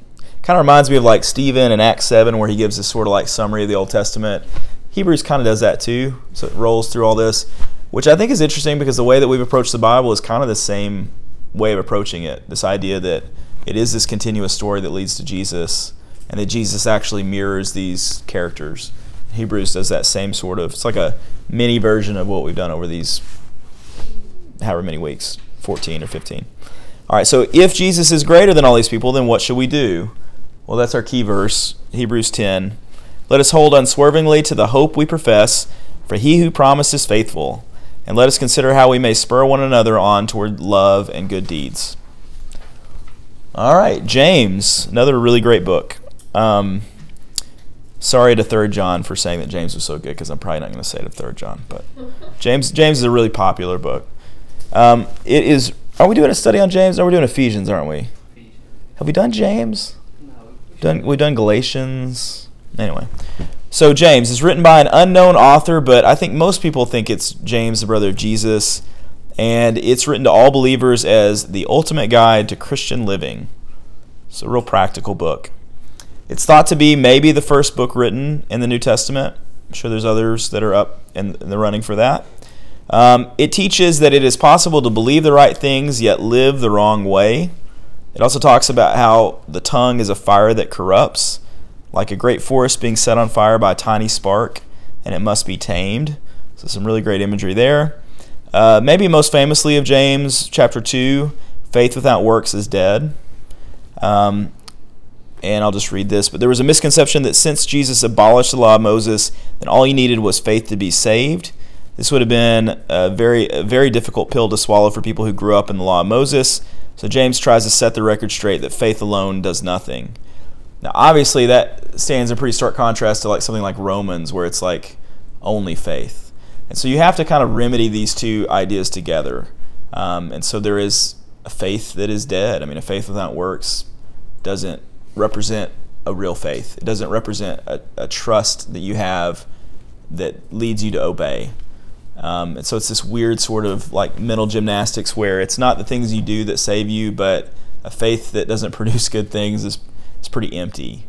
Kind of reminds me of like Stephen in Acts 7, where he gives this sort of like summary of the Old Testament. Hebrews kind of does that too. So it rolls through all this, which I think is interesting because the way that we've approached the Bible is kind of the same way of approaching it. This idea that it is this continuous story that leads to Jesus, and that Jesus actually mirrors these characters. Hebrews does that same sort of. It's like a mini version of what we've done over these however many weeks, 14 or 15. All right, so if Jesus is greater than all these people, then what should we do? Well, that's our key verse, Hebrews 10. Let us hold unswervingly to the hope we profess, for he who promised is faithful. And let us consider how we may spur one another on toward love and good deeds. All right, James, another really great book. Um, sorry to Third John for saying that James was so good, because I'm probably not going to say it to Third John, but James James is a really popular book. Um, it is. Are we doing a study on James? No, we're doing Ephesians, aren't we? Have we done James? No. Done. We've done Galatians. Anyway, so James is written by an unknown author, but I think most people think it's James, the brother of Jesus, and it's written to all believers as the ultimate guide to Christian living. It's a real practical book. It's thought to be maybe the first book written in the New Testament. I'm sure there's others that are up in, in the running for that. Um, it teaches that it is possible to believe the right things yet live the wrong way. It also talks about how the tongue is a fire that corrupts, like a great forest being set on fire by a tiny spark, and it must be tamed. So, some really great imagery there. Uh, maybe most famously of James, chapter 2, faith without works is dead. Um, and I'll just read this. But there was a misconception that since Jesus abolished the law of Moses, then all you needed was faith to be saved. This would have been a very, a very difficult pill to swallow for people who grew up in the law of Moses. So James tries to set the record straight that faith alone does nothing. Now, obviously, that stands in pretty stark contrast to like something like Romans, where it's like only faith. And so you have to kind of remedy these two ideas together. Um, and so there is a faith that is dead. I mean, a faith without works doesn't represent a real faith. It doesn't represent a, a trust that you have that leads you to obey. Um, and so it's this weird sort of like mental gymnastics where it's not the things you do that save you, but a faith that doesn't produce good things is, is pretty empty.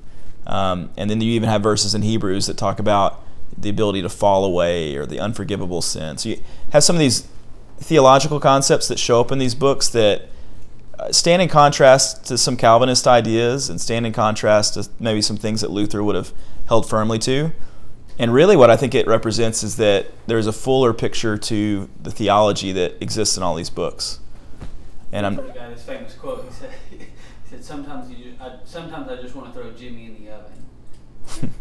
Um, and then you even have verses in Hebrews that talk about the ability to fall away or the unforgivable sin. So you have some of these theological concepts that show up in these books that uh, stand in contrast to some Calvinist ideas and stand in contrast to maybe some things that Luther would have held firmly to. And really, what I think it represents is that there's a fuller picture to the theology that exists in all these books. And I'm. The guy, this famous quote, he said, he said sometimes, you, I, sometimes I just want to throw Jimmy in the oven.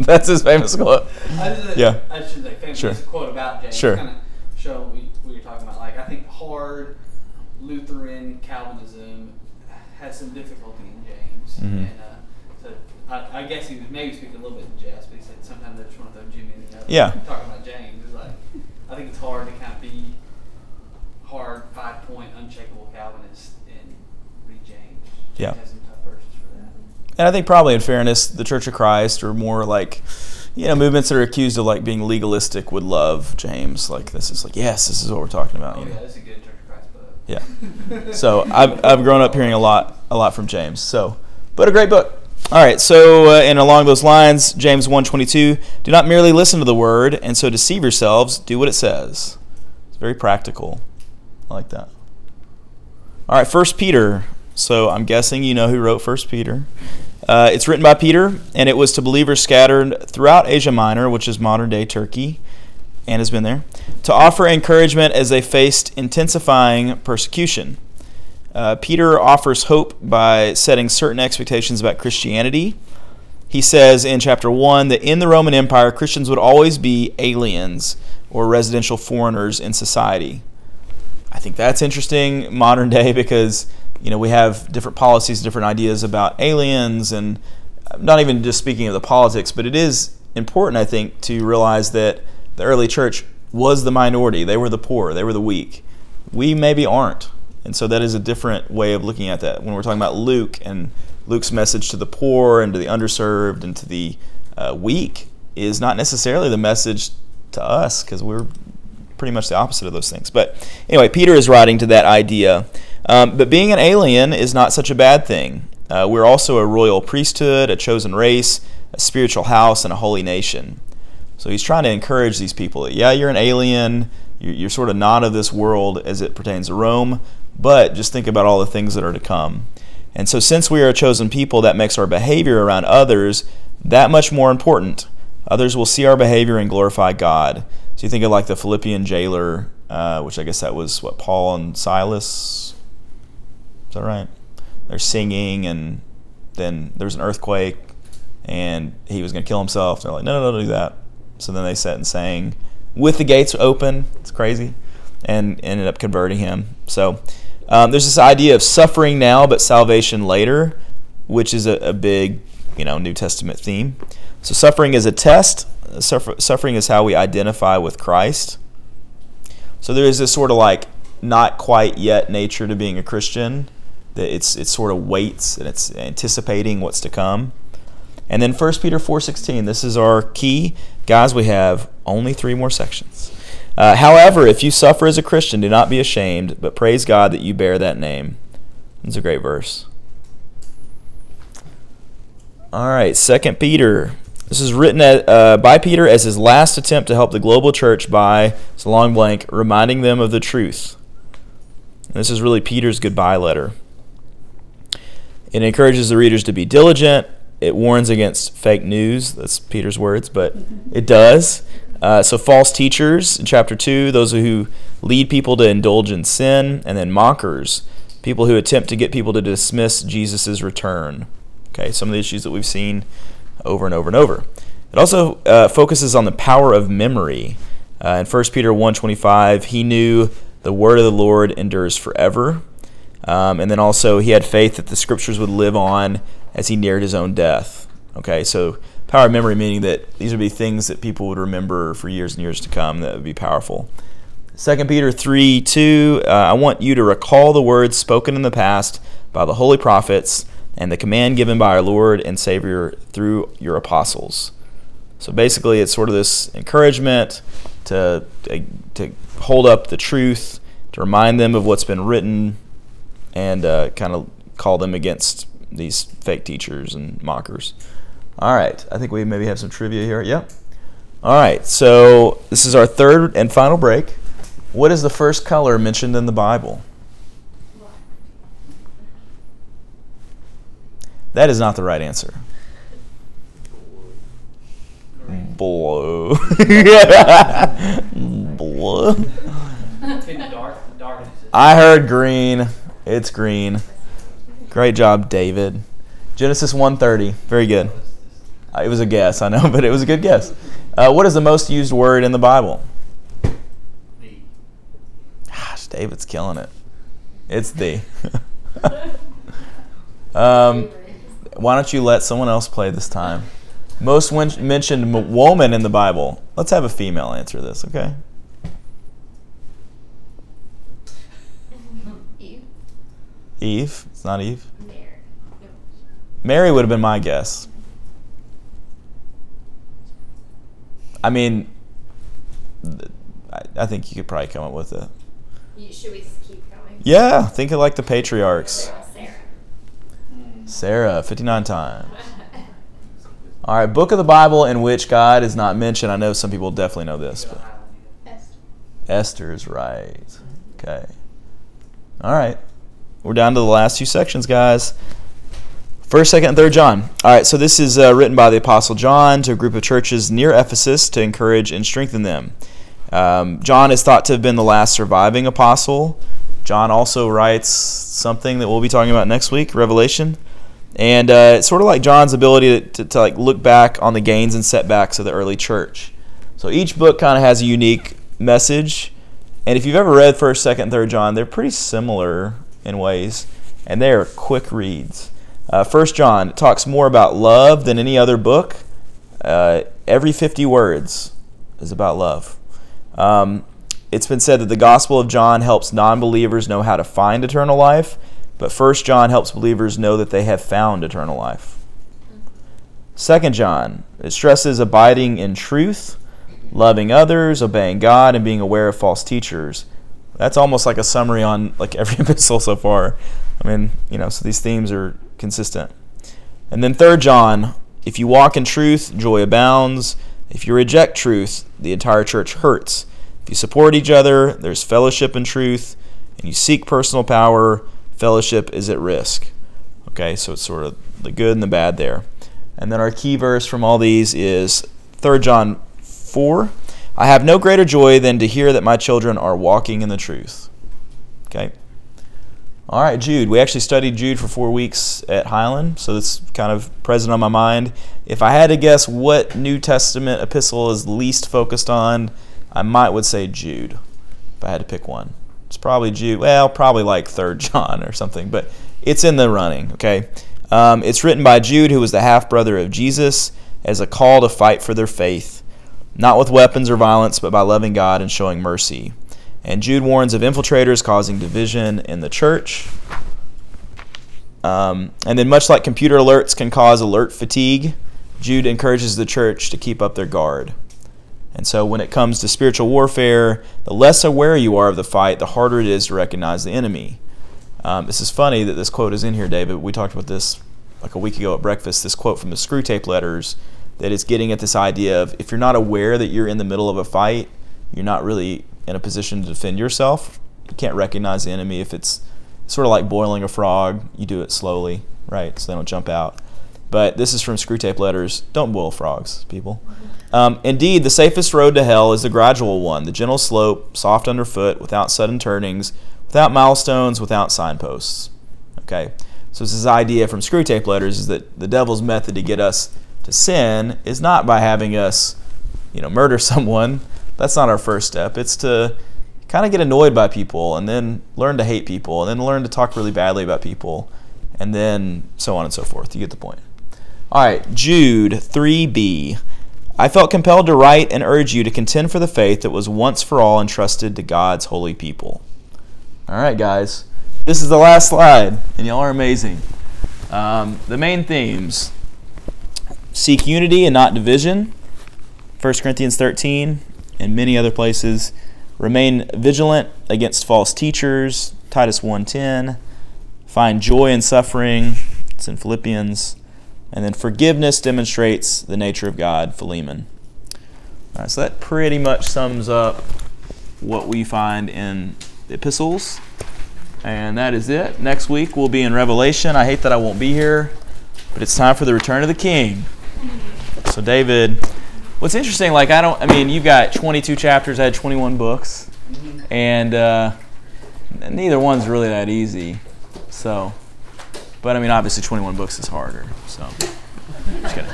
That's his famous quote. I just, Yeah. I should say famous Sure. quote about James. Sure. Kind of show what, we, what you're talking about. Like I think hard Lutheran Calvinism has some difficulty in James, Mhm. and uh, I, I guess he was maybe speaking a little bit in jest, but he said sometimes I just want to throw Jimmy in the oven. Yeah. Talking about James, it's like I think it's hard to kind of be hard five point unshakable Calvinist and read James. James Yeah. has some tough verses for that. And I think probably in fairness, the Church of Christ or more like, you know, movements that are accused of like being legalistic would love James. Like this is like, yes, this is what we're talking about. Oh yeah, know? that's a good Church of Christ book. Yeah. So I've, I've grown up hearing a lot a lot from James. So, but a great book. All right. So uh, and along those lines, James 1:22, do not merely listen to the word and so deceive yourselves. Do what it says. It's very practical. I like that. All right. First Peter. So I'm guessing you know who wrote First Peter. Uh, it's written by Peter, and it was to believers scattered throughout Asia Minor, which is modern day Turkey, and has been there, to offer encouragement as they faced intensifying persecution. Uh, Peter offers hope by setting certain expectations about Christianity. He says in chapter 1 that in the Roman Empire, Christians would always be aliens or residential foreigners in society. I think that's interesting modern day because you know we have different policies, different ideas about aliens, and not even just speaking of the politics, but it is important, I think, to realize that the early church was the minority. They were the poor. They were the weak. We maybe aren't, and so that is a different way of looking at that when we're talking about Luke and Luke's message to the poor and to the underserved and to the uh, weak is not necessarily the message to us because we're pretty much the opposite of those things. But anyway, Peter is writing to that idea. Um, but being an alien is not such a bad thing. Uh, we're also a royal priesthood, a chosen race, a spiritual house, and a holy nation. So he's trying to encourage these people that, yeah, you're an alien, You're, you're sort of not of this world as it pertains to Rome, but just think about all the things that are to come. And so, since we are a chosen people, that makes our behavior around others that much more important. Others will see our behavior and glorify God. So, you think of like the Philippian jailer, uh, which I guess that was what Paul and Silas. Is that right? They're singing, and then there's an earthquake, and he was going to kill himself. They're like, no, no, no, don't do that. So then they sat and sang with the gates open. It's crazy, and ended up converting him. So um, there's this idea of suffering now, but salvation later, which is a, a big, you know, New Testament theme. So suffering is a test. Suffer, suffering is how we identify with Christ. So there is this sort of like not quite yet nature to being a Christian. That it's it sort of waits and it's anticipating what's to come. And then 1 Peter 4:16. This is our key, guys. We have only three more sections. Uh, However, if you suffer as a Christian, do not be ashamed, but praise God that you bear that name. It's a great verse. All right, Second Peter. This is written at, uh, by Peter as his last attempt to help the global church by, it's a long blank, reminding them of the truth. This is really Peter's goodbye letter. It encourages the readers to be diligent. It warns against fake news. That's Peter's words, but it does. Uh, so, false teachers chapter 2, those who lead people to indulge in sin, and then mockers, people who attempt to get people to dismiss Jesus' return. Okay, some of the issues that we've seen over and over and over. It also uh, focuses on the power of memory. Uh, in 1 Peter 1.25, he knew the word of the Lord endures forever. Um, and then also, he had faith that the scriptures would live on as he neared his own death. Okay, so power of memory meaning that these would be things that people would remember for years and years to come that would be powerful. 2 Peter 3 2, uh, I want you to recall the words spoken in the past by the holy prophets and the command given by our Lord and Savior through your apostles. So basically, it's sort of this encouragement to, to, hold up the truth, to remind them of what's been written, and uh, kind of call them against these fake teachers and mockers. All right, I think we maybe have some trivia here. Yep. All right, so this is our third and final break. What is the first color mentioned in the Bible? That is not the right answer. Blue. Blue. In the dark, the darkness. is- I heard green. It's green. Great job, David. Genesis 1:30. Very good. Uh, It was a guess, I know, but it was a good guess. Uh, what is the most used word in the Bible? The Gosh, David's killing it. It's the. um, why don't you let someone else play this time? Most wen- mentioned m- woman in the Bible. Let's have a female answer this, okay? Eve. Eve. It's not Eve. Mary. No. Mary would have been my guess. I mean, I, I think you could probably come up with it. Should we keep going? Yeah, think of like the patriarchs. Sarah. Hmm. Sarah, 59 times. All right, book of the Bible in which God is not mentioned. I know some people definitely know this, but Esther. Esther is right. Okay. All right. We're down to the last two sections, guys. First, second, and third John. All right, so this is uh, written by the Apostle John to a group of churches near Ephesus to encourage and strengthen them. Um, John is thought to have been the last surviving apostle. John also writes something that we'll be talking about next week, Revelation. And uh, it's sort of like John's ability to, to, to like look back on the gains and setbacks of the early church. So each book kind of has a unique message. And if you've ever read First, Second, Third John, they're pretty similar in ways, and they are quick reads. Uh, First John talks more about love than any other book. Uh, every 50 words is about love. Um, it's been said that the Gospel of John helps non-believers know how to find eternal life, but First John helps believers know that they have found eternal life. Second John it stresses abiding in truth, loving others, obeying God, and being aware of false teachers. That's almost like a summary on like every epistle so far. I mean, you know, so these themes are consistent. And then third John, if you walk in truth, joy abounds. If you reject truth, the entire church hurts. If you support each other, there's fellowship in truth, and you seek personal power, fellowship is at risk. Okay, so it's sort of the good and the bad there. And then our key verse from all these is 3 John 4. I have no greater joy than to hear that my children are walking in the truth. Okay. All right, Jude. We actually studied Jude for four weeks at Highland, so that's kind of present on my mind. If I had to guess what New Testament epistle is least focused on, I might would say Jude. If I had to pick one, it's probably Jude. Well, probably like Third John or something, but it's in the running. Okay. Um, it's written by Jude, who was the half brother of Jesus, as a call to fight for their faith, not with weapons or violence, but by loving God and showing mercy. And Jude warns of infiltrators causing division in the church. Um, and then, much like computer alerts can cause alert fatigue, Jude encourages the church to keep up their guard. And so, when it comes to spiritual warfare, the less aware you are of the fight, the harder it is to recognize the enemy. Um, this is funny that this quote is in here, David. We talked about this like a week ago at breakfast. This quote from the Screwtape Letters that is getting at this idea of if you're not aware that you're in the middle of a fight, you're not really in a position to defend yourself. You can't recognize the enemy if it's sort of like boiling a frog. You do it slowly, right, so they don't jump out. But this is from Screwtape Letters. Don't boil frogs, people. Um, indeed, the safest road to hell is the gradual one, the gentle slope, soft underfoot, without sudden turnings, without milestones, without signposts. Okay, so this idea from Screwtape Letters is that the devil's method to get us to sin is not by having us, you know, murder someone. That's not our first step. It's to kind of get annoyed by people and then learn to hate people and then learn to talk really badly about people and then so on and so forth. You get the point. All right, Jude 3b. I felt compelled to write and urge you to contend for the faith that was once for all entrusted to God's holy people. All right, guys. This is the last slide, and y'all are amazing. Um, the main themes seek unity and not division. 1 Corinthians 13 and many other places. Remain vigilant against false teachers. Titus 1:10. Find joy in suffering. It's in Philippians. And then forgiveness demonstrates the nature of God, Philemon. All right, so that pretty much sums up what we find in the epistles. And that is it. Next week we'll be in Revelation. I hate that I won't be here, but it's time for the return of the king. So, David, what's interesting, like, I don't, I mean, you've got 22 chapters, I had 21 books, and uh, neither one's really that easy. So, but I mean, obviously, 21 books is harder. So, just kidding.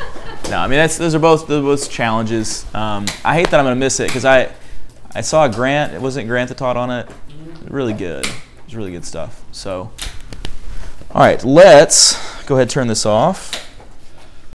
No, I mean, that's those are both those challenges. Um, I hate that I'm going to miss it because I I saw Grant. It wasn't Grant that taught on it. Really good. It was really good stuff. So, all right, let's go ahead and turn this off.